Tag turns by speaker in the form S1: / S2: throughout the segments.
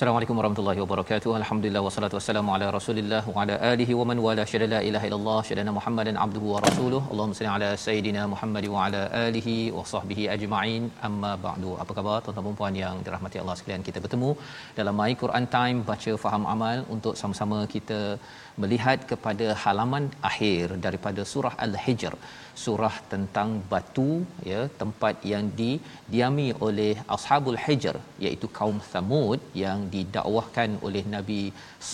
S1: Assalamualaikum warahmatullahi wabarakatuh. Alhamdulillah wassalatu wassalamu ala Rasulillah wa ala alihi wa man wala syada la ilaha illallah syadana Muhammadan abduhu wa rasuluh. Allahumma salli ala sayidina Muhammad wa ala alihi wa sahbihi ajma'in. Amma ba'du. Apa khabar tuan-tuan dan puan yang dirahmati Allah sekalian? Kita bertemu dalam My Quran Time baca faham amal untuk sama-sama kita melihat kepada halaman akhir daripada surah Al-Hijr surah tentang batu ya tempat yang didiami oleh ashabul hijr iaitu kaum Thamud yang didakwahkan oleh Nabi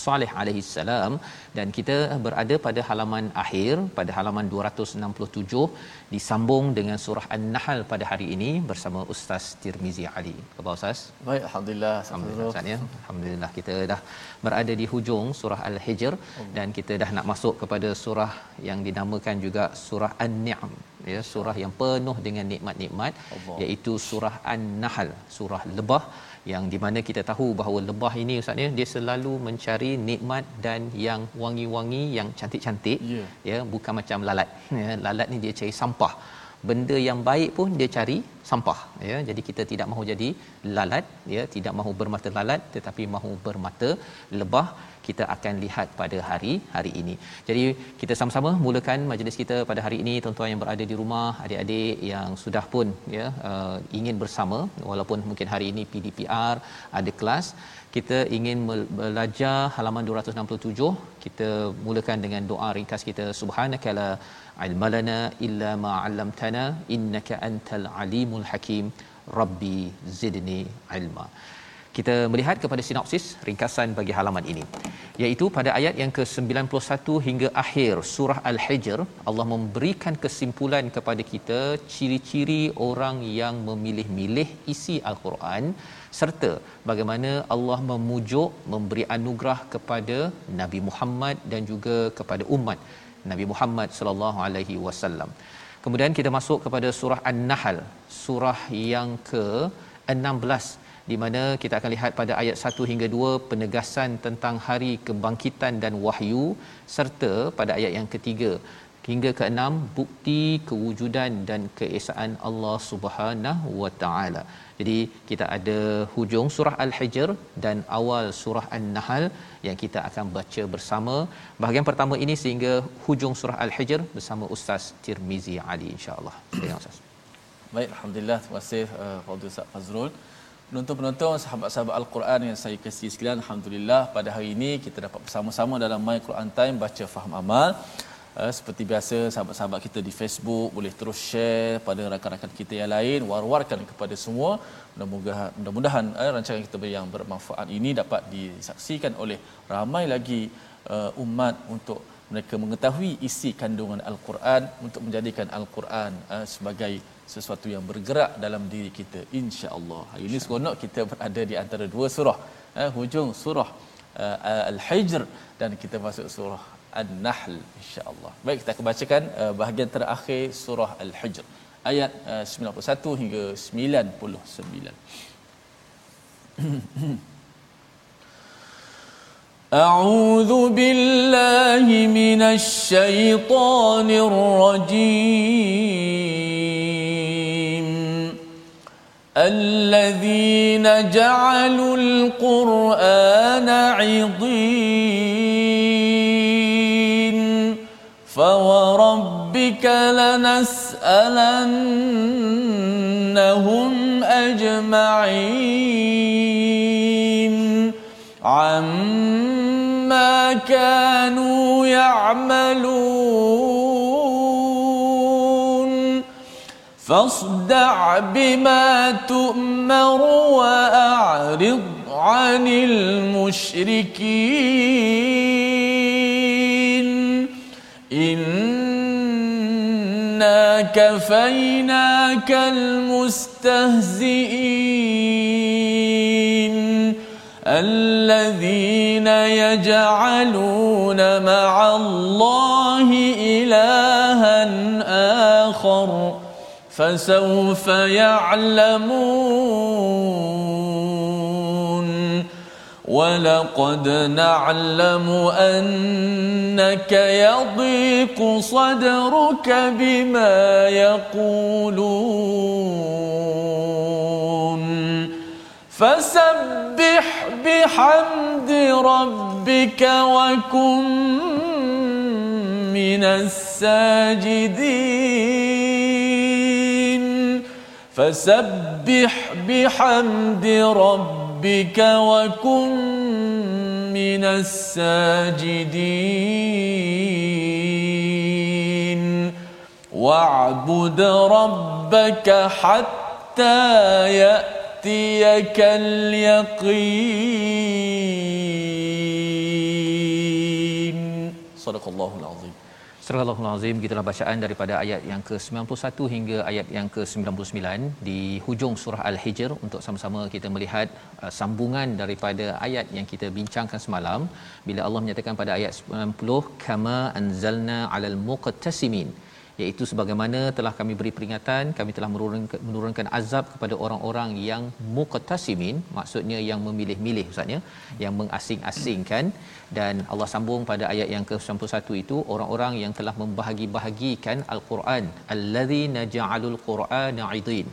S1: Saleh alaihi salam. Dan kita berada pada halaman akhir pada halaman 267 disambung dengan surah An-Nahl pada hari ini bersama Ustaz Tirmizi Ali. Apa Ustaz?
S2: Baik, alhamdulillah.
S1: Alhamdulillah Ustaz ya. Alhamdulillah kita dah berada di hujung surah Al-Hijr dan kita dah nak masuk kepada surah yang dinamakan juga surah An-Ni'am ya surah yang penuh dengan nikmat-nikmat iaitu surah An-Nahl surah lebah yang di mana kita tahu bahawa lebah ini ustaz ya dia selalu mencari nikmat dan yang wangi-wangi yang cantik-cantik.
S2: Ya.
S1: ya bukan macam lalat. Ya lalat ni dia cari sampah benda yang baik pun dia cari sampah ya. Jadi kita tidak mahu jadi lalat ya. Tidak mahu bermata lalat tetapi mahu bermata lebah kita akan lihat pada hari hari ini. Jadi kita sama-sama mulakan majlis kita pada hari ini tuan-tuan yang berada di rumah, adik-adik yang sudah pun ya uh, ingin bersama. Walaupun mungkin hari ini PDPR ada kelas kita ingin belajar halaman 267 kita mulakan dengan doa ringkas kita subhanakala ilmalana illa ma 'allamtana innaka antal alimul hakim. Rabbi zidni ilma. Kita melihat kepada sinopsis ringkasan bagi halaman ini iaitu pada ayat yang ke-91 hingga akhir surah al-hijr Allah memberikan kesimpulan kepada kita ciri-ciri orang yang memilih-milih isi al-Quran serta bagaimana Allah memujuk memberi anugerah kepada Nabi Muhammad dan juga kepada umat Nabi Muhammad sallallahu alaihi wasallam. Kemudian kita masuk kepada surah An-Nahl, surah yang ke-16 di mana kita akan lihat pada ayat 1 hingga 2 penegasan tentang hari kebangkitan dan wahyu serta pada ayat yang ketiga hingga ke-6 bukti kewujudan dan keesaan Allah Subhanahu wa taala. Jadi kita ada hujung surah Al-Hijr dan awal surah An-Nahl yang kita akan baca bersama. Bahagian pertama ini sehingga hujung surah Al-Hijr bersama Ustaz Tirmizi Ali insya-Allah. Silakan Ustaz.
S2: Baik, alhamdulillah. Terima kasih Fadil Ustaz Fazrul. Penonton-penonton, sahabat-sahabat Al-Quran yang saya kasihi sekalian, alhamdulillah pada hari ini kita dapat bersama-sama dalam My Quran Time baca faham amal. Uh, seperti biasa sahabat-sahabat kita di Facebook boleh terus share pada rakan-rakan kita yang lain war-warkan kepada semua mudah-mudahan mudah-mudahan uh, rancangan kita yang bermanfaat ini dapat disaksikan oleh ramai lagi uh, umat untuk mereka mengetahui isi kandungan al-Quran untuk menjadikan al-Quran uh, sebagai sesuatu yang bergerak dalam diri kita insya-Allah. Hari ini seronok kita berada di antara dua surah. Uh, hujung surah uh, Al-Hijr dan kita masuk surah An-Nahl insya-Allah. Baik kita akan bacakan uh, bahagian terakhir surah Al-Hijr ayat uh, 91 hingga 99. أعوذ بالله من الشيطان الرجيم الذين جعلوا القرآن عضين فوربك لنسألنهم أجمعين عما كانوا يعملون فاصدع بما تؤمر وأعرض عن المشركين إنا كفيناك المستهزئين الذين يجعلون مع الله إلها آخر فسوف يعلمون ولقد نعلم أنك يضيق صدرك بما يقولون فسبح بحمد ربك وكن من الساجدين فسبح بحمد ربك وكن من الساجدين. واعبد ربك حتى يأتيك اليقين. صدق الله العظيم.
S1: Surah Al-Azim gitulah bacaan daripada ayat yang ke-91 hingga ayat yang ke-99 di hujung surah Al-Hijr. Untuk sama-sama kita melihat uh, sambungan daripada ayat yang kita bincangkan semalam bila Allah menyatakan pada ayat 90 kama anzalna 'alal muqtasimin iaitu sebagaimana telah kami beri peringatan kami telah menurunkan, azab kepada orang-orang yang muqtasimin maksudnya yang memilih-milih maksudnya yang mengasing-asingkan. Dan Allah sambung pada ayat yang ke-91 itu orang-orang yang telah membahagi-bahagikan al-Quran allazina ja'alul qur'ana 'idin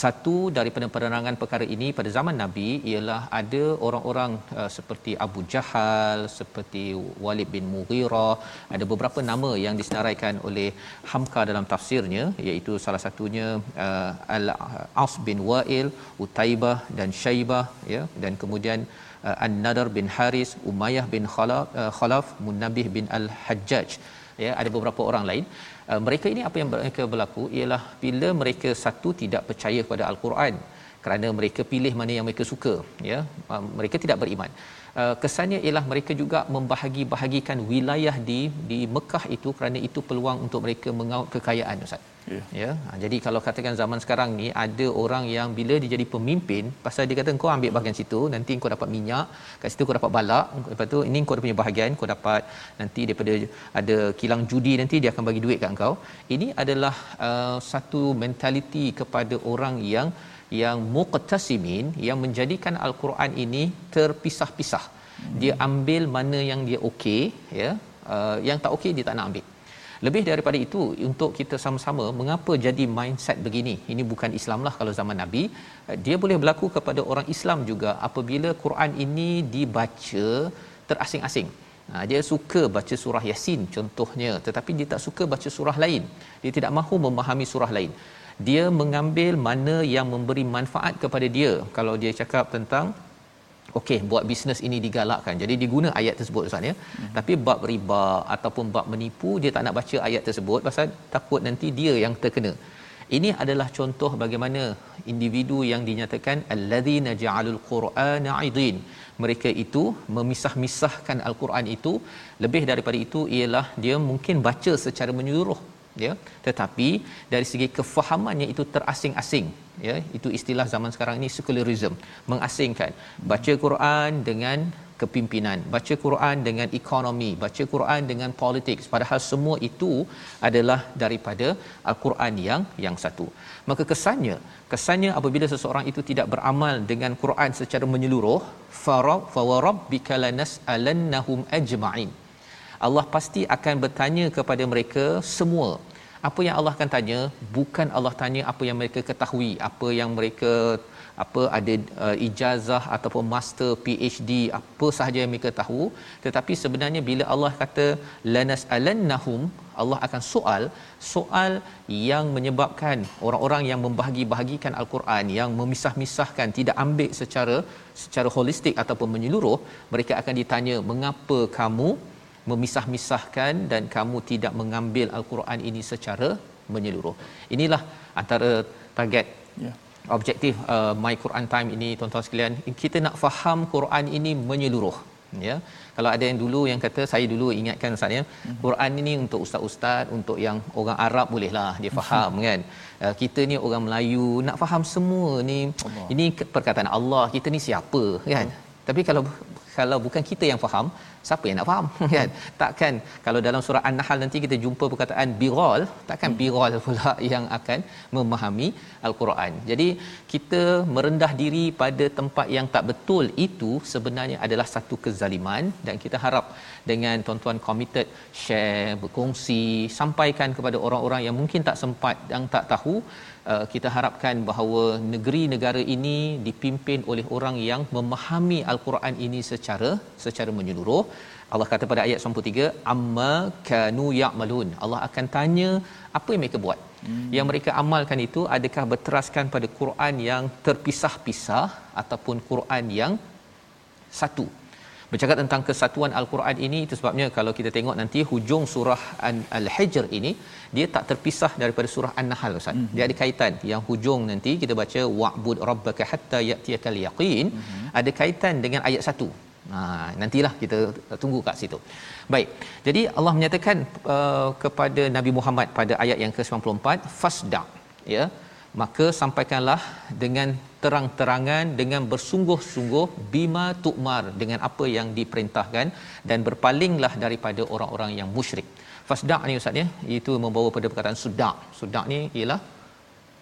S1: satu daripada penerangan perkara ini pada zaman Nabi ialah ada orang-orang uh, seperti Abu Jahal, seperti Walid bin Mughirah, ada beberapa nama yang disenaraikan oleh Hamka dalam tafsirnya iaitu salah satunya uh, Al-As bin Wa'il, Utaibah dan Syaibah ya dan kemudian uh, An-Nadar bin Haris, Umayyah bin Khalaf, uh, Khalaf Munabih bin Al-Hajjaj ya ada beberapa orang lain uh, mereka ini apa yang mereka berlaku ialah bila mereka satu tidak percaya kepada al-Quran kerana mereka pilih mana yang mereka suka ya. Mereka tidak beriman uh, kesannya ialah mereka juga membahagi-bahagikan wilayah di di Mekah itu kerana itu peluang untuk mereka mengaut kekayaan ustaz Yeah. Ya. Ha, jadi kalau katakan zaman sekarang ni ada orang yang bila dia jadi pemimpin pasal dia kata kau ambil bahagian situ nanti kau dapat minyak kat situ kau dapat balak lepas tu ini kau punya bahagian kau dapat nanti daripada ada kilang judi nanti dia akan bagi duit kat kau. Ini adalah uh, satu mentaliti kepada orang yang yang muqtasimin yang menjadikan al-Quran ini terpisah-pisah. Dia ambil mana yang dia okey ya. Uh, yang tak okey dia tak nak ambil. Lebih daripada itu untuk kita sama-sama mengapa jadi mindset begini. Ini bukan Islam lah kalau zaman Nabi. Dia boleh berlaku kepada orang Islam juga apabila Quran ini dibaca terasing-asing. Ha, dia suka baca surah Yasin contohnya tetapi dia tak suka baca surah lain. Dia tidak mahu memahami surah lain. Dia mengambil mana yang memberi manfaat kepada dia. Kalau dia cakap tentang okey buat bisnes ini digalakkan. Jadi diguna ayat tersebut ustaz ya. Hmm. tapi bab riba ataupun bab menipu dia tak nak baca ayat tersebut pasal takut nanti dia yang terkena. Ini adalah contoh bagaimana individu yang dinyatakan alladzina ja'alul qur'ana 'idin. Mereka itu memisah-misahkan al-Quran itu. Lebih daripada itu ialah dia mungkin baca secara menyeluruh ya. Tetapi dari segi kefahamannya itu terasing-asing ya. Itu istilah zaman sekarang ini secularism mengasingkan. Baca Quran dengan kepimpinan baca Quran dengan ekonomi baca Quran dengan politik padahal semua itu adalah daripada al-Quran yang yang satu. Maka kesannya kesannya apabila seseorang itu tidak beramal dengan Quran secara menyeluruh farab fawarabbika lanas'alannahum ajma'in Allah pasti akan bertanya kepada mereka semua. Apa yang Allah akan tanya? Bukan Allah tanya apa yang mereka ketahui apa yang mereka apa ada uh, ijazah ataupun master PhD apa sahaja yang mereka tahu. Tetapi sebenarnya bila Allah kata lanas alannahum Allah akan soal soal yang menyebabkan orang-orang yang membahagi-bahagikan al-Quran yang memisah-misahkan tidak ambil secara secara holistik ataupun menyeluruh mereka akan ditanya mengapa kamu memisah-misahkan dan kamu tidak mengambil al-Quran ini secara menyeluruh inilah antara target yeah objektif uh, my Quran time ini tuan-tuan sekalian kita nak faham Quran ini menyeluruh ya kalau ada yang dulu yang kata saya dulu ingatkan ustaz ya mm-hmm. Quran ini untuk ustaz-ustaz untuk yang orang Arab bolehlah dia faham mm-hmm. kan uh, kita ni orang Melayu nak faham semua ni Allah. ini perkataan Allah kita ni siapa kan mm. tapi kalau kalau bukan kita yang faham siapa yang nak faham? Kan? Takkan kalau dalam surah an-nahl nanti kita jumpa perkataan birol takkan hmm. birol pula yang akan memahami al-Quran. Jadi kita merendah diri pada tempat yang tak betul itu sebenarnya adalah satu kezaliman dan kita harap dengan tuan-tuan committed share berkongsi sampaikan kepada orang-orang yang mungkin tak sempat yang tak tahu uh, kita harapkan bahawa negeri negara ini dipimpin oleh orang yang memahami al-Quran ini secara secara menyeluruh Allah kata pada ayat 93 amma kanu ya'malun. Allah akan tanya apa yang mereka buat? Hmm. yang mereka amalkan itu adakah berteraskan pada Quran yang terpisah-pisah ataupun Quran yang satu? Bercakap tentang kesatuan al-Quran ini itu sebabnya kalau kita tengok nanti hujung surah al-hijr ini dia tak terpisah daripada surah an-nahl ustaz. Mm-hmm. dia ada kaitan. Yang hujung nanti kita baca wa'bud rabbaka hatta ya'tiyakal yaqin. Mm-hmm. ada kaitan dengan ayat 1 Ha nantilah kita tunggu kat situ. Baik. Jadi Allah menyatakan uh, kepada Nabi Muhammad pada ayat yang ke-94 fasda ya maka sampaikanlah dengan terang-terangan dengan bersungguh-sungguh bima tu'mar dengan apa yang diperintahkan dan berpalinglah daripada orang-orang yang musyrik. Fasda ni ustaz ya, itu membawa pada perkataan sudak. Sudak ni ialah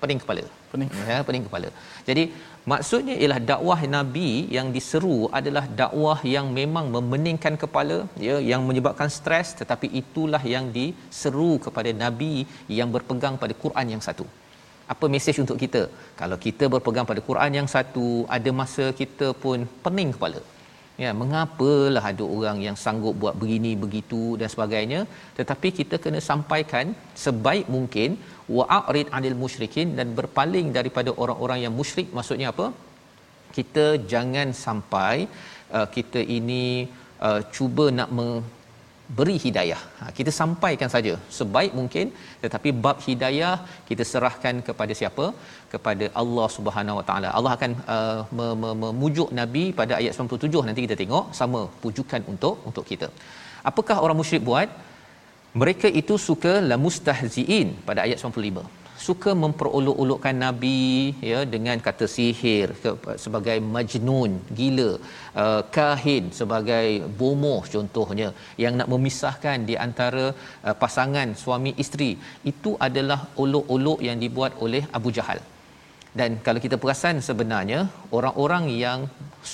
S1: pening kepala. Pening. Ya, pening kepala. Jadi maksudnya ialah dakwah nabi yang diseru adalah dakwah yang memang memeningkan kepala ya yang menyebabkan stres tetapi itulah yang diseru kepada nabi yang berpegang pada Quran yang satu. Apa mesej untuk kita? Kalau kita berpegang pada Quran yang satu ada masa kita pun pening kepala ya mengapalah ada orang yang sanggup buat begini begitu dan sebagainya. Tetapi kita kena sampaikan sebaik mungkin wa'rid 'anil musyrikin dan berpaling daripada orang-orang yang musyrik. Maksudnya apa? Kita jangan sampai uh, kita ini uh, cuba nak beri hidayah. Ha, kita sampaikan saja sebaik mungkin tetapi bab hidayah kita serahkan kepada siapa? Kepada Allah Subhanahu Wa Taala. Allah akan uh, memujuk nabi pada ayat 97 nanti kita tengok sama pujukan untuk untuk kita. Apakah orang musyrik buat? Mereka itu suka la mustahziin pada ayat 95 suka memperolok-olokkan nabi ya dengan kata sihir sebagai majnun gila uh, kahin sebagai bomoh contohnya yang nak memisahkan di antara uh, pasangan suami isteri. Itu adalah olok-olok yang dibuat oleh Abu Jahal. Dan kalau kita perasan sebenarnya orang-orang yang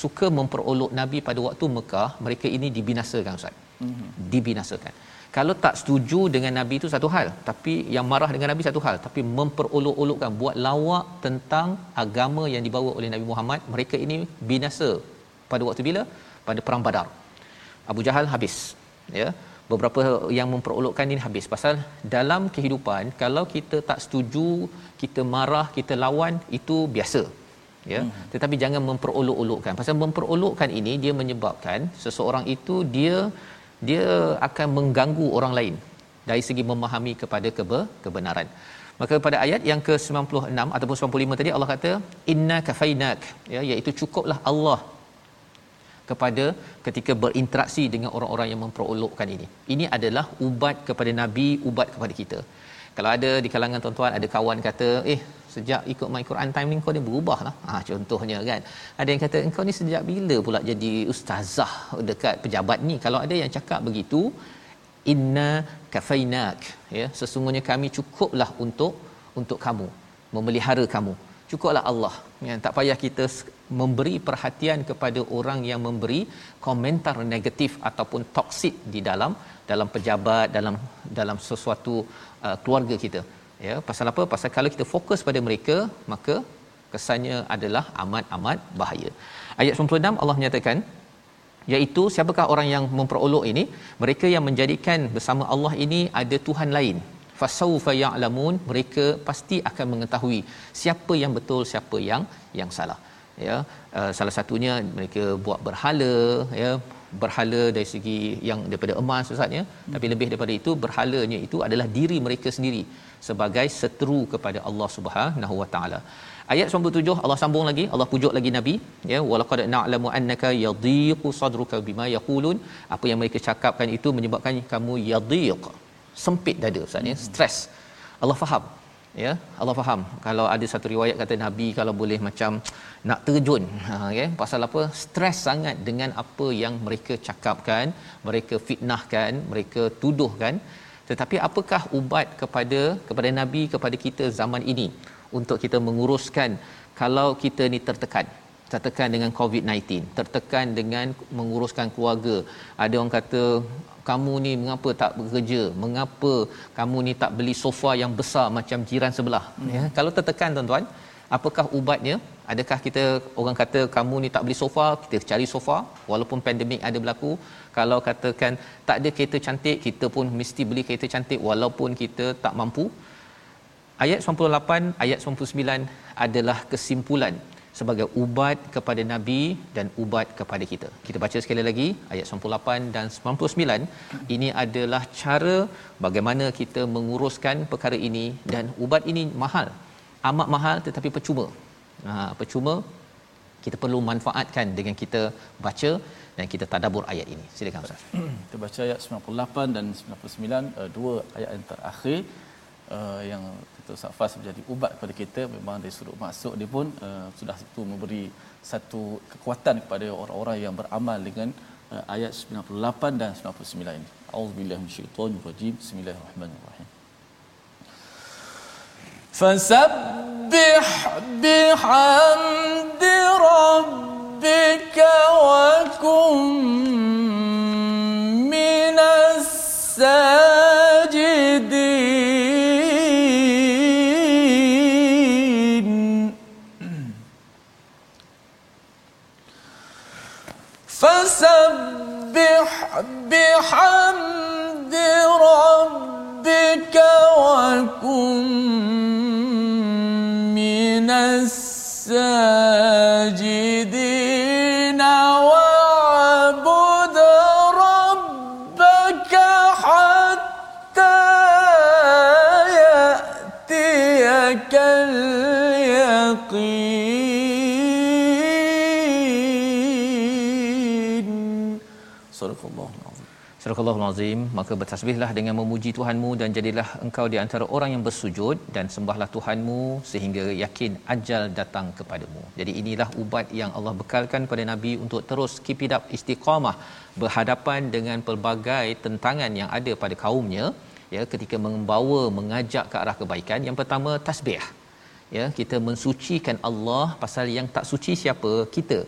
S1: suka memperolok nabi pada waktu Mekah mereka ini dibinasakan ustaz. Mm-hmm. dibinasakan kalau tak setuju dengan nabi itu satu hal tapi yang marah dengan nabi satu hal tapi memperolok-olokkan buat lawak tentang agama yang dibawa oleh Nabi Muhammad mereka ini binasa. Pada waktu bila? Pada perang badar. Abu Jahal habis ya. Beberapa yang memperolokkan ini habis. Pasal dalam kehidupan kalau kita tak setuju kita marah kita lawan itu biasa ya. Hmm. tetapi jangan memperolok-olokkan. Pasal memperolokkan ini dia menyebabkan seseorang itu dia dia akan mengganggu orang lain dari segi memahami kepada kebe, kebenaran. Maka pada ayat yang ke-96 ataupun 95 tadi Allah kata inna kafainak ya iaitu cukuplah Allah kepada ketika berinteraksi dengan orang-orang yang memperolokkan ini. Ini adalah ubat kepada nabi, ubat kepada kita. Kalau ada di kalangan tuan-tuan ada kawan kata eh sejak ikut my Quran time ni kau ni berubah lah ha, contohnya kan. Ada yang kata engkau ni sejak bila pula jadi ustazah dekat pejabat ni? Kalau ada yang cakap begitu inna kafainak ya sesungguhnya kami cukuplah untuk untuk kamu memelihara kamu. Cukuplah Allah. Ya tak payah kita memberi perhatian kepada orang yang memberi komentar negatif ataupun toksik di dalam dalam pejabat dalam dalam sesuatu uh, keluarga kita. Ya pasal apa? Pasal kalau kita fokus pada mereka maka kesannya adalah amat-amat bahaya. Ayat 96 Allah menyatakan iaitu siapakah orang yang memperolok ini? Mereka yang menjadikan bersama Allah ini ada tuhan lain. Fasaufa ya'lamun mereka pasti akan mengetahui siapa yang betul siapa yang yang salah. Ya uh, salah satunya mereka buat berhala ya berhala dari segi yang daripada emas ustaznya hmm. tapi lebih daripada itu berhalanya itu adalah diri mereka sendiri sebagai seteru kepada Allah Subhanahu wa taala ayat 97 Allah sambung lagi Allah pujuk lagi nabi ya walaqad na'lamu annaka yadhiqu sadruka bima yaqulun apa yang mereka cakapkan itu menyebabkan kamu yadhiq sempit dada ustaz ya hmm. stres Allah faham ya Allah faham. Kalau ada satu riwayat kata nabi kalau boleh macam nak terjun ha okay? pasal apa? Stres sangat dengan apa yang mereka cakapkan mereka fitnahkan mereka tuduhkan tetapi apakah ubat kepada kepada nabi kepada kita zaman ini untuk kita menguruskan kalau kita ni tertekan tertekan dengan covid-19 tertekan dengan menguruskan keluarga. Ada orang kata kamu ni mengapa tak bekerja? Mengapa kamu ni tak beli sofa yang besar macam jiran sebelah? Hmm. ya kalau tertekan tuan-tuan apakah ubatnya? Adakah kita orang kata kamu ni tak beli sofa kita cari sofa? Walaupun pandemik ada berlaku kalau katakan tak ada kereta cantik kita pun mesti beli kereta cantik walaupun kita tak mampu. Ayat 98 ayat 99 adalah kesimpulan sebagai ubat kepada nabi dan ubat kepada kita. Kita baca sekali lagi ayat 98 dan 99. Ini adalah cara bagaimana kita menguruskan perkara ini dan ubat ini mahal. Amat mahal tetapi percuma. Ha, percuma kita perlu manfaatkan dengan kita baca dan kita tadabbur ayat ini. Silakan Ustaz.
S2: kita baca ayat 98 dan 99 uh, dua ayat yang terakhir uh, yang kita Ustaz Fas menjadi ubat kepada kita memang dari sudut masuk dia pun uh, sudah itu memberi satu kekuatan kepada orang-orang yang beramal dengan uh, ayat 98 dan 99 ini. Auzubillahi minasyaitonir rajim. Bismillahirrahmanirrahim. فسبح بحمد ربك وكن بحمد ربك وكن من الساجدين
S1: Surah Azim maka bertasbihlah dengan memuji Tuhanmu dan jadilah engkau di antara orang yang bersujud dan sembahlah Tuhanmu sehingga yakin ajal datang kepadamu. Jadi inilah ubat yang Allah bekalkan kepada Nabi untuk terus keep it up istiqamah berhadapan dengan pelbagai tentangan yang ada pada kaumnya ya ketika membawa mengajak ke arah kebaikan. Yang pertama tasbih. Ya, kita mensucikan Allah pasal yang tak suci siapa? Kita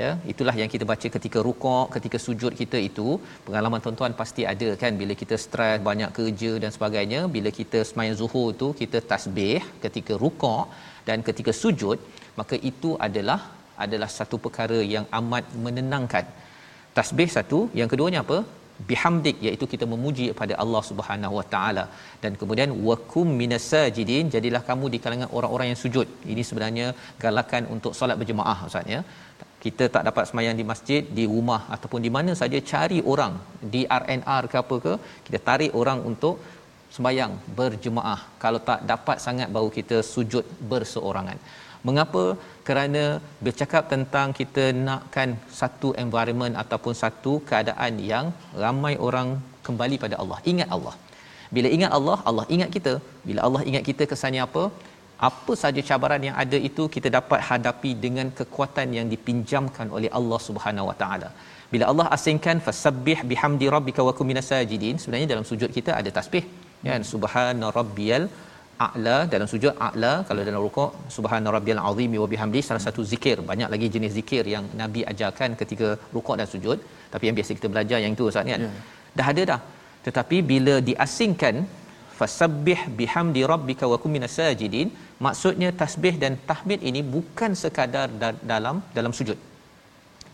S1: ya itulah yang kita baca ketika rukuk ketika sujud kita itu. Pengalaman tuan-tuan pasti ada kan bila kita stres banyak kerja dan sebagainya. Bila kita sembahyang zuhur tu kita tasbih ketika rukuk dan ketika sujud maka itu adalah adalah satu perkara yang amat menenangkan. Tasbih satu yang keduanya apa? Bihamdik iaitu kita memuji kepada Allah Subhanahu Wa Taala. Dan kemudian wakum minasajidin jadilah kamu di kalangan orang-orang yang sujud. Ini sebenarnya galakan untuk solat berjemaah ustaz ya kita tak dapat semayang di masjid di rumah ataupun di mana saja cari orang. Di RNR ke apa ke kita tarik orang untuk sembahyang berjemaah. Kalau tak dapat sangat baru kita sujud berseorangan. Mengapa? Kerana bercakap tentang kita nakkan satu environment ataupun satu keadaan yang ramai orang kembali pada Allah. Ingat Allah. Bila ingat Allah Allah ingat kita. Bila Allah ingat kita kesannya apa apa saja cabaran yang ada itu kita dapat hadapi dengan kekuatan yang dipinjamkan oleh Allah Subhanahu Wa Taala. Bila Allah asingkan fasabbih bihamdi rabbika wa kum minas sajidin sebenarnya dalam sujud kita ada tasbih. Kan subhana rabbiyal a'la dalam sujud a'la kalau dalam rukuk subhana rabbiyal azimi wa bihamdi salah satu zikir. Banyak lagi jenis zikir yang nabi ajarkan ketika rukuk dan sujud. Tapi yang biasa kita belajar yang itu ustaz kan? Yeah. dah ada dah. Tetapi bila diasingkan fasabbih bihamdi rabbika wa kum sajidin maksudnya tasbih dan tahmid ini bukan sekadar da- dalam dalam sujud.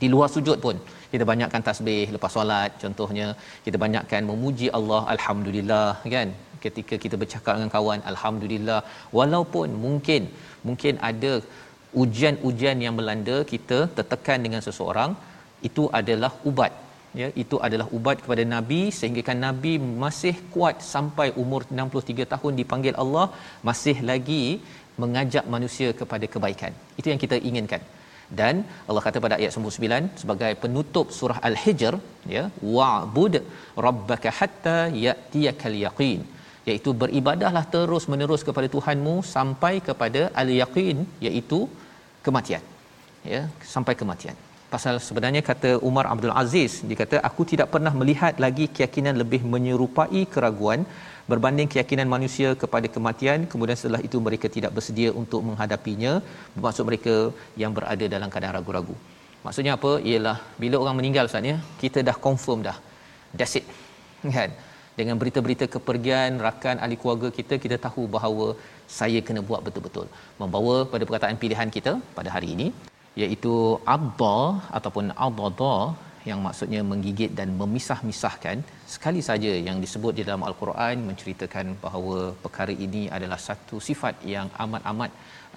S1: Di luar sujud pun kita banyakkan tasbih lepas solat contohnya. Kita banyakkan memuji Allah alhamdulillah kan? Ketika kita bercakap dengan kawan alhamdulillah. Walaupun mungkin mungkin ada ujian-ujian yang melanda kita tertekan dengan seseorang itu adalah ubat ya itu adalah ubat kepada nabi sehingga kan nabi masih kuat sampai umur 63 tahun dipanggil Allah masih lagi mengajak manusia kepada kebaikan. Itu yang kita inginkan. Dan Allah kata pada ayat 99 sebagai penutup surah al-hijr ya wa'bud rabbaka hatta ya'tiyakal yaqin. Iaitu beribadahlah terus menerus kepada Tuhanmu sampai kepada al-yaqin iaitu kematian. Ya sampai kematian pasal sebenarnya kata Umar Abdul Aziz dia kata aku tidak pernah melihat lagi keyakinan lebih menyerupai keraguan berbanding keyakinan manusia kepada kematian. Kemudian setelah itu mereka tidak bersedia untuk menghadapinya. Bermaksud mereka yang berada dalam keadaan ragu-ragu. Maksudnya apa? Ialah bila orang meninggal Ustaz ya kita dah confirm dah. That's it. Kan? Dengan berita-berita kepergian rakan ahli keluarga kita kita tahu bahawa saya kena buat betul-betul. Membawa pada perkataan pilihan kita pada hari ini iaitu adha ataupun adada yang maksudnya menggigit dan memisah-misahkan sekali saja yang disebut di dalam al-Quran menceritakan bahawa perkara ini adalah satu sifat yang amat-amat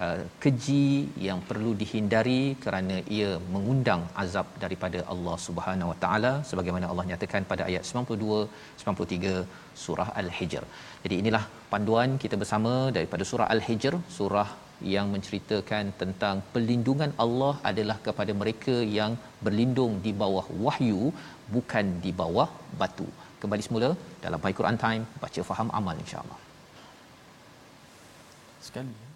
S1: uh, keji yang perlu dihindari kerana ia mengundang azab daripada Allah Subhanahu Wa Taala sebagaimana Allah nyatakan pada ayat 92 93 surah Al-Hijr. Jadi inilah panduan kita bersama daripada surah Al-Hijr, surah yang menceritakan tentang perlindungan Allah adalah kepada mereka yang berlindung di bawah wahyu bukan di bawah batu. Kembali semula dalam Baik Quran Time baca faham amal insya-Allah.
S2: Sekali.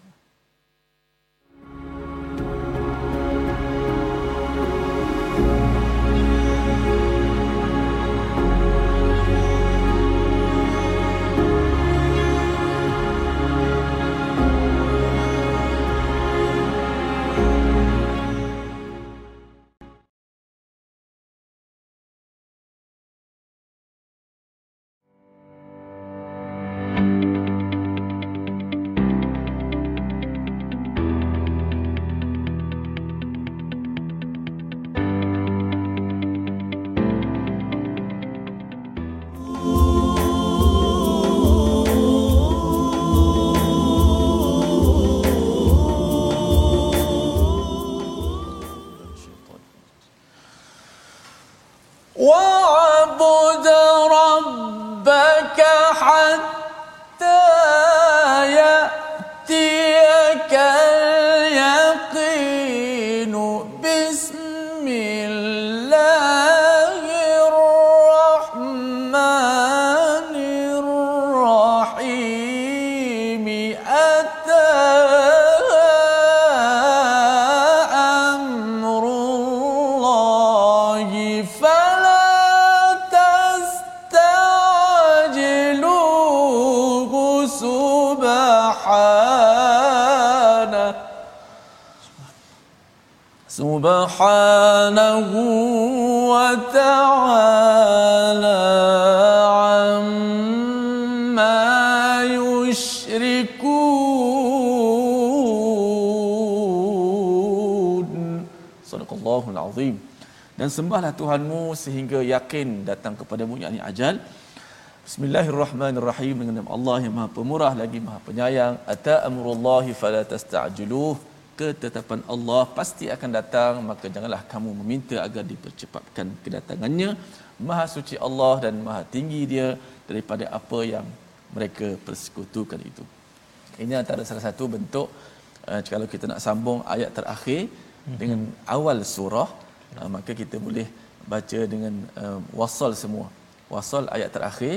S3: سبحانه وتعالى عما يشركون
S2: صدق الله العظيم dan sembahlah Tuhanmu sehingga yakin datang kepadamu yakni ajal Bismillahirrahmanirrahim dengan nama Allah yang Maha Pemurah lagi Maha Penyayang ata amrullahi fala tasta'jiluh ketetapan Allah pasti akan datang. Maka janganlah kamu meminta agar dipercepatkan kedatangannya. Maha suci Allah dan Maha tinggi dia daripada apa yang mereka persekutukan itu. Ini antara salah satu bentuk uh, kalau kita nak sambung ayat terakhir mm-hmm. dengan awal surah uh, maka kita boleh baca dengan uh, wasal semua. Wasal ayat terakhir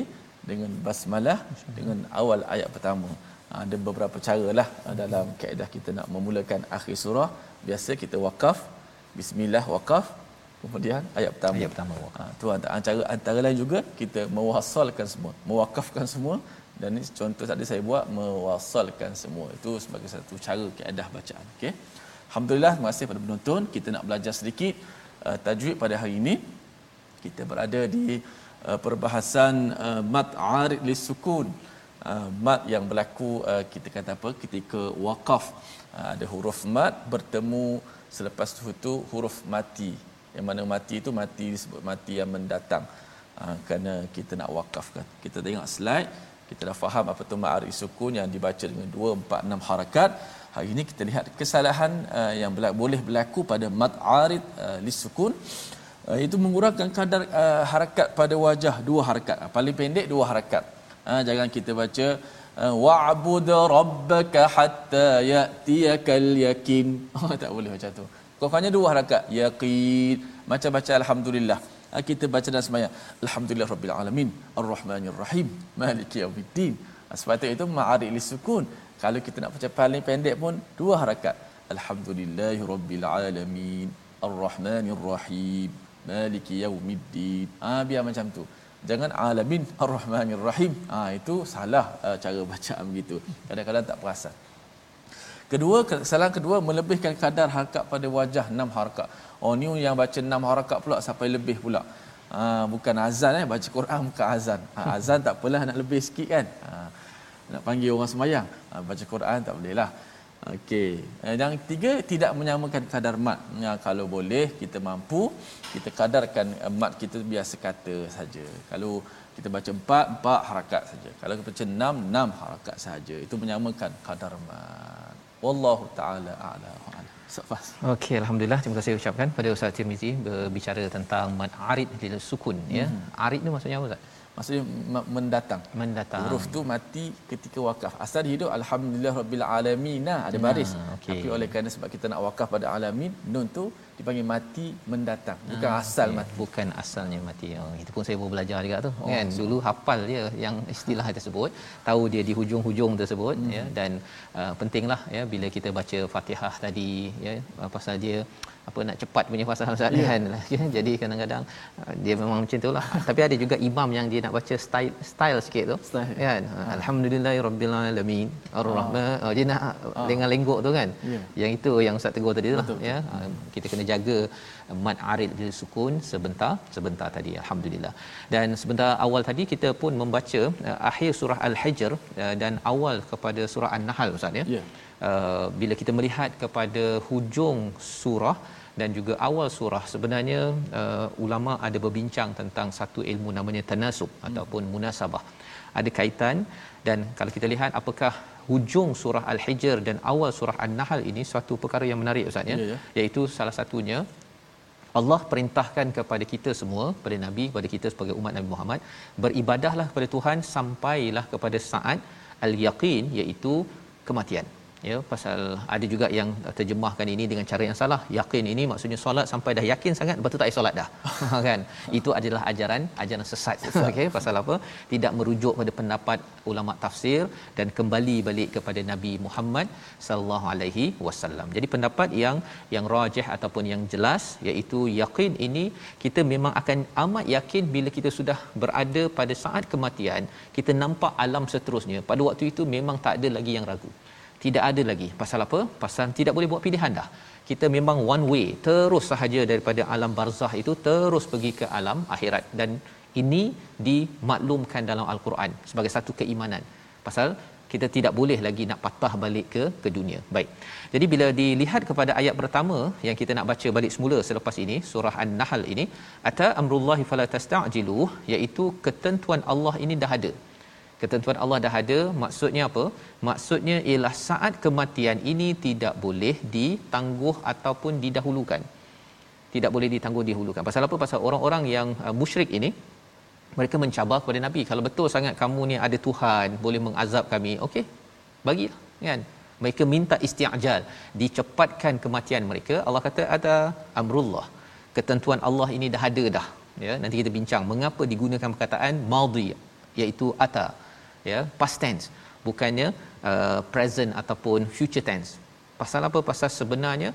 S2: dengan basmalah dengan awal ayat pertama. Ada beberapa caralah uh, dalam kaedah kita nak memulakan akhir surah. Biasa kita wakaf bismillah wakaf kemudian ayat pertama.
S1: Ayat pertama wakaf.
S2: Ha, tu antara, cara antara lain juga kita mewasalkan semua, mewakafkan semua dan ini contoh tadi saya buat mewasalkan semua. Itu sebagai satu cara kaedah bacaan. Okey. Alhamdulillah, terima kasih pada penonton. Kita nak belajar sedikit uh, tajwid pada hari ini. Kita berada di uh, perbahasan uh, mat arid li sukun. Uh, mat yang berlaku uh, kita kata apa ketika wakaf. Uh, ada huruf mat bertemu selepas itu huruf mati. Yang mana mati itu mati disebut mati yang mendatang. Kerana kita nak wakafkan. Kita tengok slide kita dah faham apa tu ma'arif sukun yang dibaca dengan 2 4 6 harakat. Hari ini kita lihat kesalahan yang boleh berlaku pada mad arid lisukun itu mengurangkan kadar harakat pada wajah. Dua harakat. Paling pendek dua harakat uh, jangan kita baca uh, wa'bud rabbaka hatta ya'tiyakal yakin. Oh, tak boleh macam tu. Pokoknya dua harakat yaqin. Macam baca alhamdulillah. Ah, kita baca dalam sembahyang. Alhamdulillah rabbil alamin. Arrahmanir rahim. Maliki yaumiddin ah, sepatutnya itu ma'arif lisukun kalau kita nak baca paling pendek pun dua harakat alhamdulillahi rabbil alamin. Arrahmanir rahim. Maliki yaumiddin ah biar macam tu jangan alamin arrahmanir rahim ah itu salah uh, cara bacaan begitu kadang-kadang tak perasan Kedua, kesalahan kedua melebihkan kadar harakat pada wajah enam harakat. Oh ni yang baca enam harakat pula sampai lebih pula. Ha, bukan azan eh baca Quran bukan azan. Ha, azan tak apalah nak lebih sikit kan. Ha, nak panggil orang semayang. Ha, baca Quran tak boleh lah. Okey. Eh, yang tiga tidak menyamakan kadar mat. Ya, kalau boleh kita mampu kita kadarkan eh, mat kita biasa kata saja. Kalau kita baca empat, empat harakat saja. Kalau kita baca enam, enam harakat saja. Itu menyamakan kadar mat. Wallahu taala a'la wa a'lam.
S1: Safas. Okey, alhamdulillah. Terima kasih ucapkan pada Ustaz Tirmizi berbicara tentang mad arid lil sukun ya. hmm. Arid ni maksudnya apa Ustaz?
S2: Maksudnya mendatang.
S1: Mendatang.
S2: Huruf tu mati ketika wakaf. Asal hidup alhamdulillah rabbil alamin. Nah, ada baris. Nah, okay. Tapi oleh kerana sebab kita nak wakaf pada alamin, nun tu dipanggil mati mendatang bukan ah, asal okay. mati
S1: bukan asalnya mati oh, itu pun saya baru belajar juga tu oh, kan so. dulu hafal dia yang istilah tersebut tahu dia di hujung-hujung tersebut hmm. ya dan uh, pentinglah ya bila kita baca Fatihah tadi ya pasal dia apa nak cepat punya fasa Ustaz yeah. kan ya, jadi kadang-kadang uh, dia memang macam itulah tapi ada juga imam yang dia nak baca style style sikit tu style. kan ha. alhamdulillahirabbil alamin arrahman oh, dia nak oh. dengan lenggok tu kan yeah. yang itu yang Ustaz tegur tadi tu lah ya uh, kita kena jaga mad arid di sukun sebentar sebentar tadi alhamdulillah dan sebentar awal tadi kita pun membaca uh, akhir surah al-hijr uh, dan awal kepada surah an-nahl ustaz ya yeah. uh, bila kita melihat kepada hujung surah dan juga awal surah sebenarnya uh, ulama ada berbincang tentang satu ilmu namanya tanasub hmm. ataupun munasabah ada kaitan dan kalau kita lihat apakah hujung surah al-hijr dan awal surah an-nahl ini suatu perkara yang menarik ustaz ya yeah, yeah. iaitu salah satunya Allah perintahkan kepada kita semua kepada nabi kepada kita sebagai umat Nabi Muhammad beribadahlah kepada Tuhan sampailah kepada saat al-yaqin iaitu kematian ya pasal ada juga yang terjemahkan ini dengan cara yang salah. Yakin ini maksudnya solat sampai dah yakin sangat lepas tu tak solat dah. Kan? Itu adalah ajaran ajaran sesat. Okey pasal apa? Tidak merujuk pada pendapat ulama tafsir dan kembali balik kepada Nabi Muhammad sallallahu alaihi wasallam. Jadi pendapat yang yang rajih ataupun yang jelas iaitu yakin ini kita memang akan amat yakin bila kita sudah berada pada saat kematian kita nampak alam seterusnya. Pada waktu itu memang tak ada lagi yang ragu tidak ada lagi. Pasal apa? Pasal tidak boleh buat pilihan dah. Kita memang one way terus sahaja daripada alam barzah itu terus pergi ke alam akhirat. Dan ini dimaklumkan dalam al-Quran sebagai satu keimanan. Pasal kita tidak boleh lagi nak patah balik ke ke dunia. Baik. Jadi bila dilihat kepada ayat pertama yang kita nak baca balik semula selepas ini surah An-Nahl ini ata amrullahi fala tastajilu iaitu ketentuan Allah ini dah ada ketentuan Allah dah ada. Maksudnya apa? Maksudnya ialah saat kematian ini tidak boleh ditangguh ataupun didahulukan. Tidak boleh ditangguh dihulukan pasal apa? Pasal orang-orang yang uh, musyrik ini mereka mencabar kepada nabi. Kalau betul sangat kamu ni ada Tuhan boleh mengazab kami okey bagilah kan? Mereka minta isti'jal dicepatkan kematian mereka. Allah kata ada amrullah. Ketentuan Allah ini dah ada dah. Ya nanti kita bincang mengapa digunakan perkataan madhi iaitu ata ya past tense. Bukannya uh, present ataupun future tense. Pasal apa? Pasal sebenarnya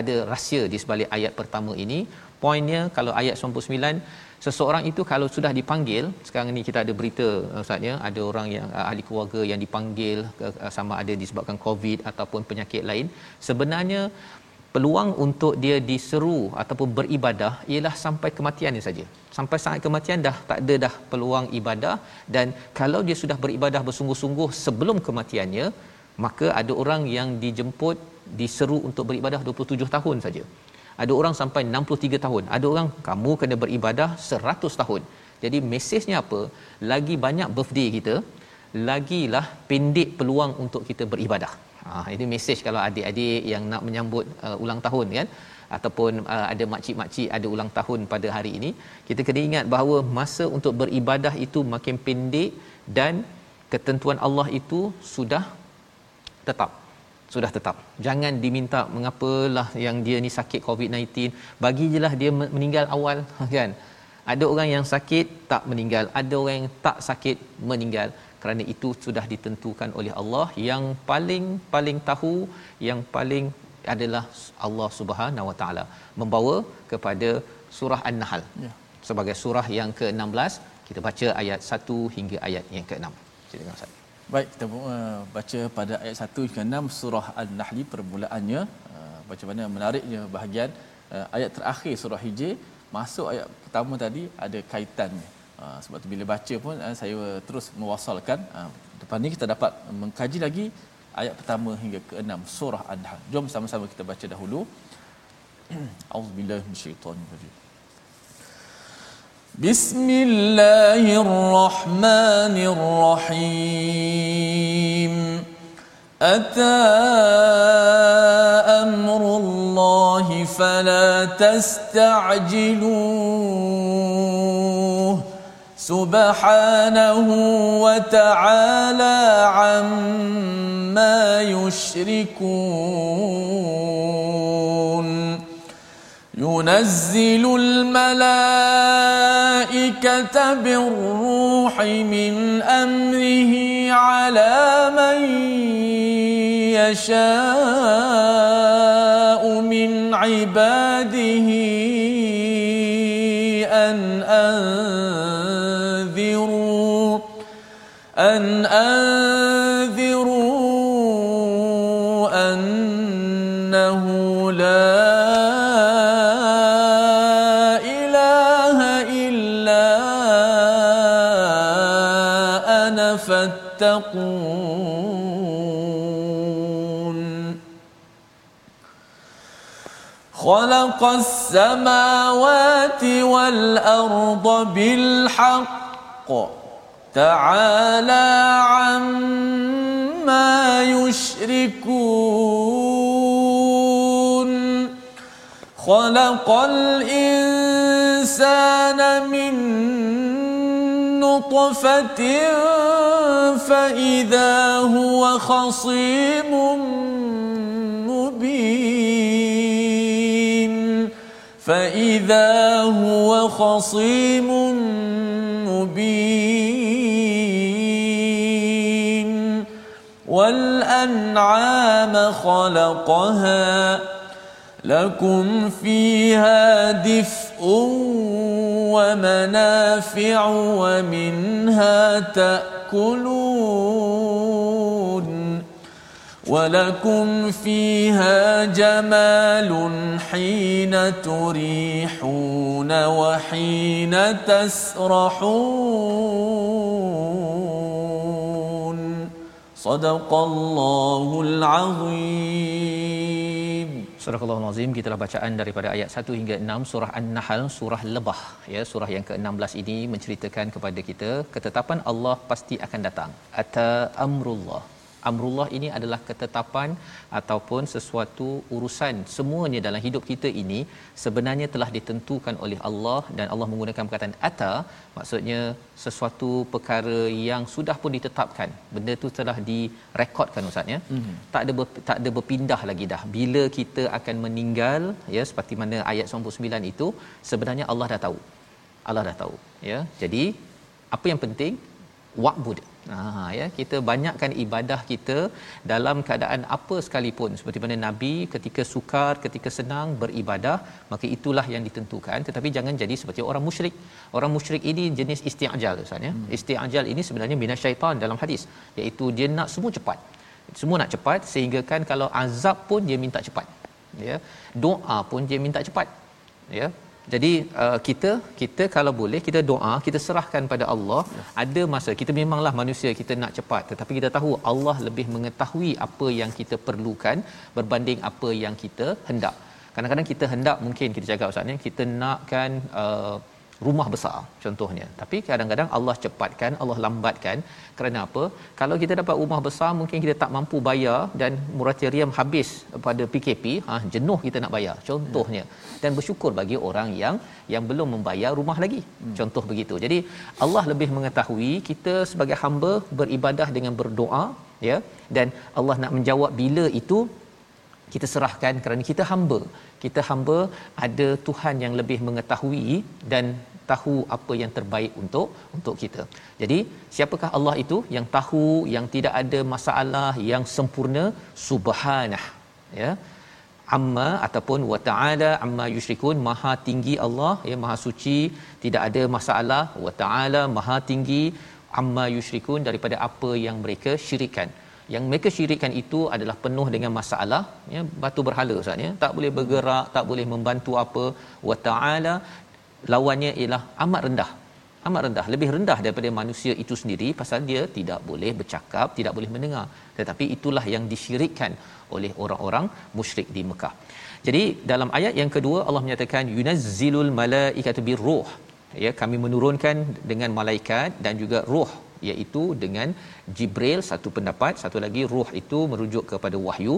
S1: ada rahsia di sebalik ayat pertama ini. Poinnya kalau ayat 99 seseorang itu kalau sudah dipanggil sekarang ni kita ada berita ustaz ya ada orang yang uh, ahli keluarga yang dipanggil uh, sama ada disebabkan covid ataupun penyakit lain. Sebenarnya peluang untuk dia diseru ataupun beribadah ialah sampai kematian saja. Sampai saat kematian dah tak ada dah peluang ibadah dan kalau dia sudah beribadah bersungguh-sungguh sebelum kematiannya, maka ada orang yang dijemput diseru untuk beribadah 27 tahun saja. Ada orang sampai 63 tahun. Ada orang kamu kena beribadah 100 tahun. Jadi mesejnya apa? Lagi banyak birthday kita, lagilah pendek peluang untuk kita beribadah. Ha, ini mesej kalau adik-adik yang nak menyambut uh, ulang tahun kan? Ataupun uh, ada makcik-makcik ada ulang tahun pada hari ini kita kena ingat bahawa masa untuk beribadah itu makin pendek dan ketentuan Allah itu sudah tetap sudah tetap. Jangan diminta mengapalah yang dia ni sakit covid-19 bagi jelah dia meninggal awal kan? Ada orang yang sakit tak meninggal. Ada orang yang tak sakit meninggal kerana itu sudah ditentukan oleh Allah yang paling paling tahu yang paling adalah Allah Subhanahu Wa Taala membawa kepada surah An-Nahl ya. sebagai surah yang ke-16 kita baca ayat 1 hingga ayat yang ke-6 silakan Ustaz
S2: Baik, kita uh, baca pada ayat 1 hingga 6 surah An-Nahl permulaannya. Uh, baca mana menariknya bahagian uh, ayat terakhir surah Hijr masuk ayat pertama tadi ada kaitannya. Ah, sebab tu bila baca pun uh, saya terus mewasalkan uh, depan ni kita dapat mengkaji lagi ayat pertama hingga ke-6 surah an-nahl. Jom sama-sama kita baca dahulu. Auzubillahi minasyaitanirrajim bismillahirrahmanirrahim. Ata amrullah fala tasta'jilun سبحانه وتعالى عما يشركون. ينزل الملائكة بالروح من أمره على من يشاء من عباده أن أنذروا أنه لا إله إلا أنا فاتقون. خلق السماوات والأرض بالحق. تعالى عما يشركون. خلق الإنسان من نطفة فإذا هو خصيم مبين. فإذا هو خصيم مبين. والأنعام خلقها لكم فيها دفء ومنافع ومنها تأكلون ولكم فيها جمال حين تريحون وحين تسرحون صدق الله العظيم
S1: Surah Al-Azim kita telah bacaan daripada ayat 1 hingga 6 surah An-Nahl surah Lebah ya surah yang ke-16 ini menceritakan kepada kita ketetapan Allah pasti akan datang ata amrullah amrullah ini adalah ketetapan ataupun sesuatu urusan semuanya dalam hidup kita ini sebenarnya telah ditentukan oleh Allah dan Allah menggunakan perkataan ata maksudnya sesuatu perkara yang sudah pun ditetapkan. Benda tu telah direkodkan ustaz ya. Mm-hmm. tak ada ber, tak ada berpindah lagi dah. Bila kita akan meninggal ya seperti mana ayat 99 itu sebenarnya Allah dah tahu. Allah dah tahu ya. Jadi apa yang penting wa'bud Ha ya kita banyakkan ibadah kita dalam keadaan apa sekalipun seperti mana nabi ketika sukar ketika senang beribadah maka itulah yang ditentukan tetapi jangan jadi seperti orang musyrik. Orang musyrik ini jenis isti'jal Ustaz ya. Hmm. Isti'jal ini sebenarnya minasyaitan dalam hadis iaitu dia nak semua cepat. Semua nak cepat sehingga kan kalau azab pun dia minta cepat. Ya. Doa pun dia minta cepat. Ya jadi uh, kita kita kalau boleh kita doa kita serahkan pada Allah ya. ada masa kita memanglah manusia kita nak cepat tetapi kita tahu Allah lebih mengetahui apa yang kita perlukan berbanding apa yang kita hendak kadang-kadang kita hendak mungkin kita cakap ustaz ni kita nakkan uh, rumah besar contohnya. Tapi kadang-kadang Allah cepatkan Allah lambatkan. Kerana apa? Kalau kita dapat rumah besar mungkin kita tak mampu bayar dan moratorium habis pada PKP ha jenuh kita nak bayar contohnya. Dan bersyukur bagi orang yang yang belum membayar rumah lagi. Hmm. contoh begitu. Jadi Allah lebih mengetahui kita sebagai hamba beribadah dengan berdoa ya. Dan Allah nak menjawab bila itu kita serahkan kerana kita hamba kita hamba ada Tuhan yang lebih mengetahui dan tahu apa yang terbaik untuk untuk kita. Jadi, siapakah Allah itu yang tahu yang tidak ada masalah yang sempurna subhanah ya. Amma ataupun wa ta'ala amma yusyrikun maha tinggi Allah ya maha suci tidak ada masalah wa ta'ala maha tinggi amma yusyrikun daripada apa yang mereka syirikkan yang mereka syirikkan itu adalah penuh dengan masalah ya batu berhala ustaz ya. Tak boleh bergerak tak boleh membantu apa. Wa taala lawannya ialah amat rendah amat rendah lebih rendah daripada manusia itu sendiri pasal dia tidak boleh bercakap tidak boleh mendengar. Tetapi itulah yang disyirikkan oleh orang-orang musyrik di Mekah. Jadi dalam ayat yang kedua Allah menyatakan yunazzilul malaikatu birruh. Ya kami menurunkan dengan malaikat dan juga roh iaitu dengan Jibril satu pendapat satu lagi roh itu merujuk kepada wahyu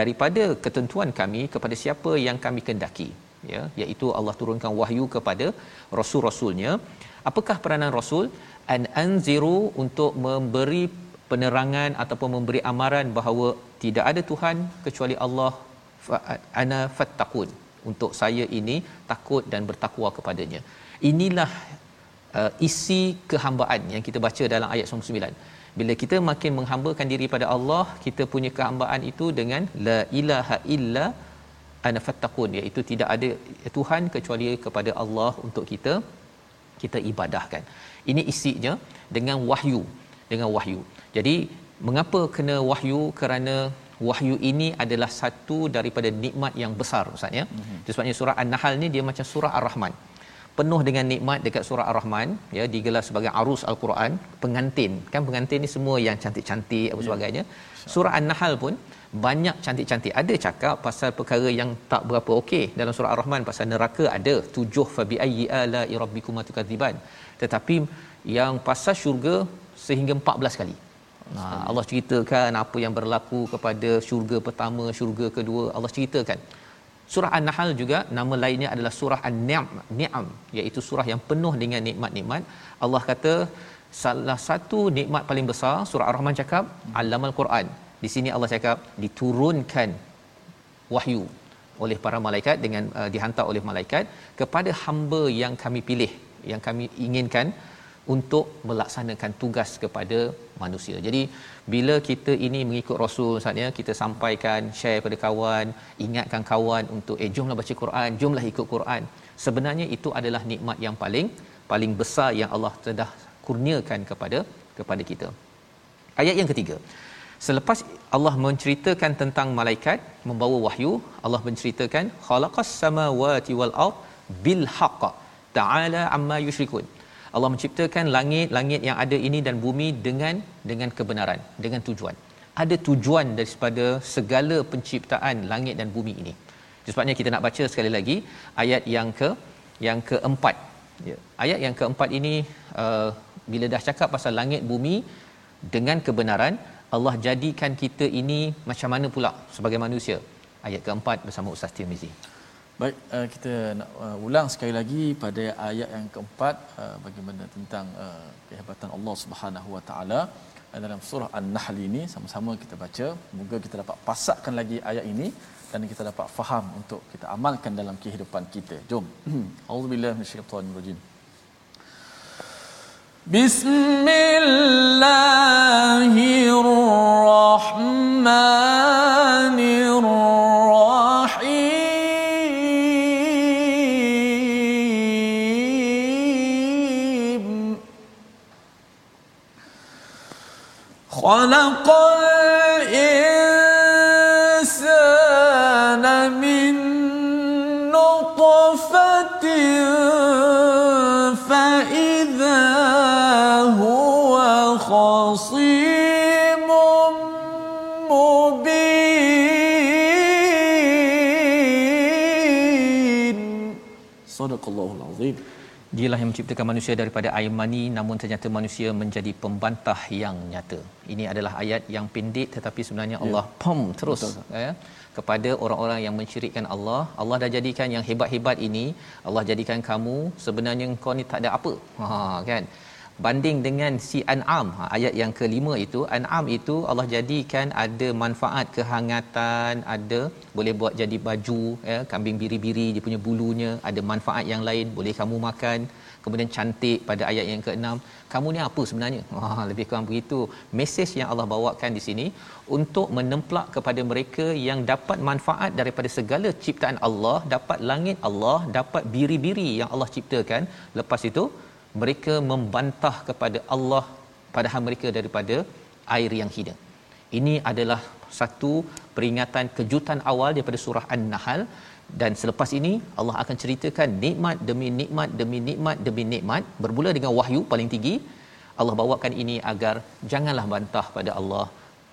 S1: daripada ketentuan kami kepada siapa yang kami kendaki ya. Iaitu Allah turunkan wahyu kepada rasul-rasulnya. Apakah peranan rasul? An anziru untuk memberi penerangan ataupun memberi amaran bahawa tidak ada tuhan kecuali Allah ana fattaqun untuk saya ini takut dan bertakwa kepadanya. Inilah uh, isi kehambaan yang kita baca dalam ayat 99 bila kita makin menghambakan diri pada Allah kita punya kehambaan itu dengan la ilaha illa ana fattaqun iaitu tidak ada tuhan kecuali kepada Allah untuk kita kita ibadahkan. Ini isinya dengan wahyu dengan wahyu. Jadi mengapa kena wahyu? Kerana wahyu ini adalah satu daripada nikmat yang besar ustaz ya. Mm-hmm. sebabnya surah an-nahl ni dia macam surah ar-rahman penuh dengan nikmat dekat surah ar-rahman ya digelar sebagai arus al-Quran. Pengantin kan pengantin ni semua yang cantik-cantik apa ya. sebagainya. Surah an-nahl pun banyak cantik-cantik. Ada cakap pasal perkara yang tak berapa okey dalam surah ar-rahman pasal neraka ada. Tujuh fa bi ayyi ala rabbikum tukadziban tetapi yang pasal syurga sehingga 14 kali. Nah, ha, Allah ceritakan apa yang berlaku kepada syurga pertama, syurga kedua, Allah ceritakan. Surah An-Nahl juga nama lainnya adalah surah An-Ni'am, Ni'am iaitu surah yang penuh dengan nikmat-nikmat. Allah kata salah satu nikmat paling besar surah Ar-Rahman cakap Allamal Quran. Di sini Allah cakap diturunkan wahyu oleh para malaikat dengan uh, dihantar oleh malaikat kepada hamba yang kami pilih, yang kami inginkan untuk melaksanakan tugas kepada manusia. Jadi bila kita ini mengikut Rasul saatnya kita sampaikan share pada kawan, ingatkan kawan untuk eh jomlah baca Quran, jomlah ikut Quran. Sebenarnya itu adalah nikmat yang paling paling besar yang Allah telah kurniakan kepada kepada kita. Ayat yang ketiga. Selepas Allah menceritakan tentang malaikat membawa wahyu, Allah menceritakan khalaqas samawati wal ard bil haqq ta'ala amma yushrikun. Allah menciptakan langit-langit yang ada ini dan bumi dengan dengan kebenaran, dengan tujuan. Ada tujuan daripada segala penciptaan langit dan bumi ini. Sebabnya kita nak baca sekali lagi ayat yang ke yang keempat. Ya. Ayat yang keempat ini uh, bila dah cakap pasal langit bumi dengan kebenaran, Allah jadikan kita ini macam mana pula sebagai manusia. Ayat keempat bersama Ustaz Tirmizi.
S2: Baik, uh, kita nak uh, ulang sekali lagi pada ayat yang keempat uh, bagaimana tentang kehebatan Allah Subhanahu Wa Taala dalam surah An-Nahl ini sama-sama kita baca. Moga kita dapat pasakkan lagi ayat ini dan kita dapat faham untuk kita amalkan dalam kehidupan kita. Jom. Auzubillahi minasyaitanir rajim.
S3: sadaqallahul azim
S1: Dialah yang menciptakan manusia daripada air mani namun ternyata manusia menjadi pembantah yang nyata. Ini adalah ayat yang pendek tetapi sebenarnya ya. Allah ya. pom terus Betul. ya kepada orang-orang yang mencirikan Allah. Allah dah jadikan yang hebat-hebat ini, Allah jadikan kamu sebenarnya kau ni tak ada apa. Ha kan? Banding dengan si an'am. Ha, ayat yang kelima itu an'am itu Allah jadikan ada manfaat kehangatan ada boleh buat jadi baju ya kambing biri-biri dia punya bulunya ada manfaat yang lain boleh kamu makan. Kemudian cantik pada ayat yang keenam kamu ni apa sebenarnya? Wah lebih kurang begitu. Mesej yang Allah bawakan di sini untuk menemplak kepada mereka yang dapat manfaat daripada segala ciptaan Allah dapat langit Allah dapat biri-biri yang Allah ciptakan. Lepas itu mereka membantah kepada Allah padahal mereka daripada air yang hina. Ini adalah satu peringatan kejutan awal daripada surah An-Nahl. Dan selepas ini Allah akan ceritakan nikmat demi nikmat demi nikmat demi nikmat bermula dengan wahyu paling tinggi. Allah bawakan ini agar janganlah bantah pada Allah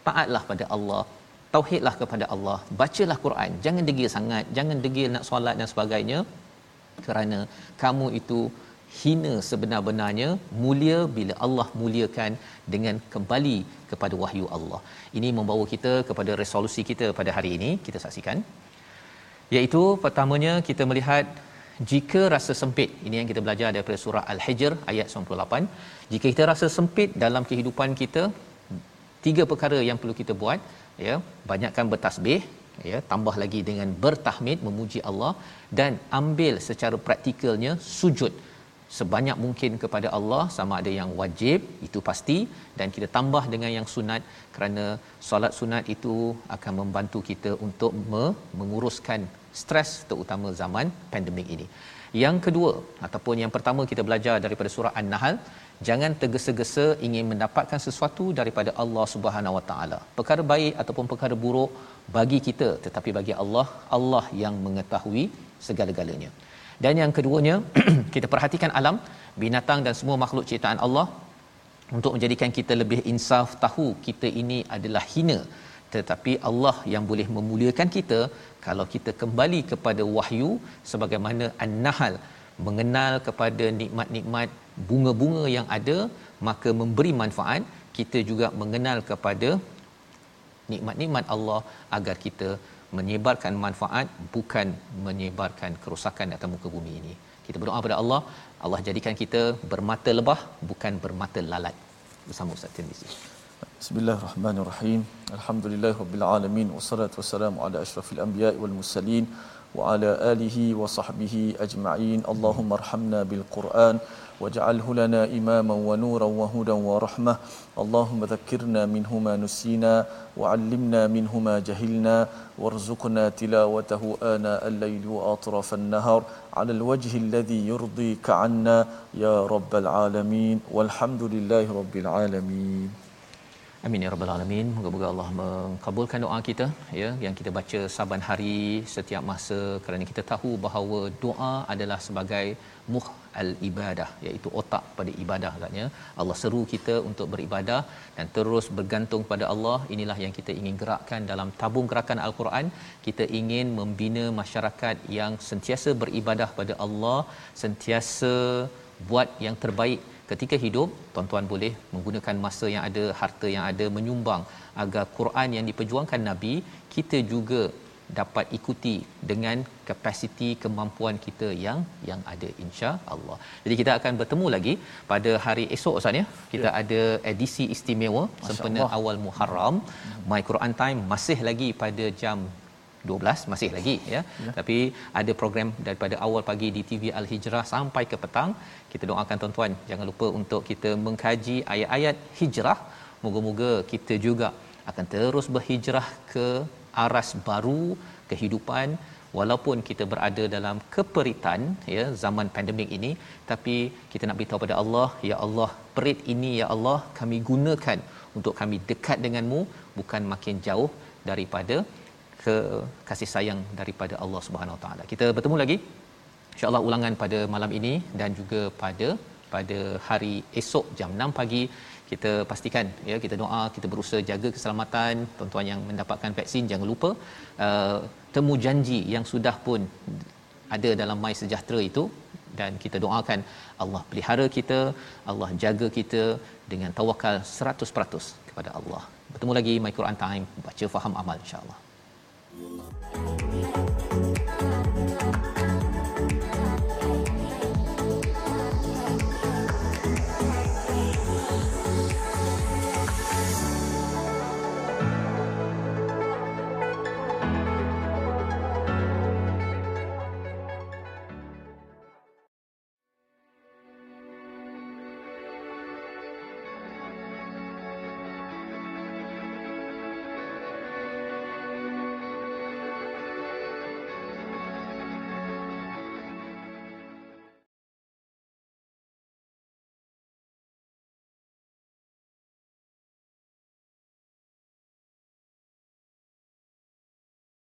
S1: taatlah pada Allah tauhidlah kepada Allah bacalah Quran. Jangan degil sangat jangan degil nak solat dan sebagainya. Kerana kamu itu hina sebenar-benarnya mulia bila Allah muliakan dengan kembali kepada wahyu Allah. Ini membawa kita kepada resolusi kita pada hari ini kita saksikan. Iaitu pertamanya kita melihat jika rasa sempit. Ini yang kita belajar daripada surah al-hijr ayat 98 jika kita rasa sempit dalam kehidupan kita tiga perkara yang perlu kita buat ya banyakkan bertasbih ya tambah lagi dengan bertahmid memuji Allah dan ambil secara praktikalnya sujud sebanyak mungkin kepada Allah sama ada yang wajib itu pasti dan kita tambah dengan yang sunat kerana solat sunat itu akan membantu kita untuk me- menguruskan stres terutama zaman pandemik ini. Yang kedua ataupun yang pertama kita belajar daripada surah An-Nahl jangan tergesa-gesa ingin mendapatkan sesuatu daripada Allah Subhanahu Wa Taala. Perkara baik ataupun perkara buruk bagi kita tetapi bagi Allah Allah yang mengetahui segala-galanya. Dan yang keduanya, kita perhatikan alam, binatang dan semua makhluk ciptaan Allah untuk menjadikan kita lebih insaf tahu kita ini adalah hina. Tetapi Allah yang boleh memuliakan kita kalau kita kembali kepada wahyu sebagaimana An-Nahl mengenal kepada nikmat-nikmat bunga-bunga yang ada maka memberi manfaat. Kita juga mengenal kepada nikmat-nikmat Allah agar kita menyebarkan manfaat bukan menyebarkan kerosakan atas muka bumi ini. Kita berdoa kepada Allah, Allah jadikan kita bermata lebah bukan bermata lalat. Bersama Ustaz Tirmizi.
S2: Bismillahirrahmanirrahim. Alhamdulillahirabbil alamin wassalatu wassalamu ala asyrafil anbiya'i wal mursalin wa ala alihi wa sahbihi ajma'in. واجعله لنا إماما ونورا وهدى ورحمة اللهم ذكرنا منه ما نسينا وعلمنا منه ما جهلنا وارزقنا تلاوته آناء الليل وأطراف النهار على الوجه الذي يرضيك عنا يا رب العالمين والحمد لله رب العالمين
S1: Amin ya rabbal alamin. Moga-moga Allah mengabulkan doa kita ya yang kita baca saban hari setiap masa kerana kita tahu bahawa doa adalah sebagai muh al ibadah iaitu otak pada ibadah katnya. Allah seru kita untuk beribadah dan terus bergantung pada Allah. Inilah yang kita ingin gerakkan dalam tabung gerakan al-Quran. Kita ingin membina masyarakat yang sentiasa beribadah pada Allah, sentiasa buat yang terbaik ketika hidup tuan-tuan boleh menggunakan masa yang ada harta yang ada menyumbang agar Quran yang diperjuangkan Nabi kita juga dapat ikuti dengan kapasiti kemampuan kita yang yang ada insya-Allah. Jadi kita akan bertemu lagi pada hari esok Ustaz ya. Kita ya. ada edisi istimewa sempena awal Muharram. My Quran Time masih lagi pada jam 12 masih lagi ya. ya. Tapi ada program daripada awal pagi di TV Al Hijrah sampai ke petang. Kita doakan tuan-tuan jangan lupa untuk kita mengkaji ayat-ayat hijrah. Moga-moga kita juga akan terus berhijrah ke aras baru kehidupan walaupun kita berada dalam keperitan ya zaman pandemik ini tapi kita nak beritahu pada Allah ya Allah perit ini ya Allah kami gunakan untuk kami dekat denganmu bukan makin jauh daripada ke kasih sayang daripada Allah Subhanahu Wa Taala. Kita bertemu lagi insya-Allah ulangan pada malam ini dan juga pada pada hari esok jam 6 pagi kita pastikan ya kita doa kita berusaha jaga keselamatan tuan-tuan yang mendapatkan vaksin. Jangan lupa uh, temu janji yang sudah pun ada dalam My Sejahtera itu. Dan kita doakan Allah pelihara kita Allah jaga kita dengan tawakal 100% kepada Allah. Bertemu lagi My Quran Time. Baca faham amal insya-Allah. Thank you.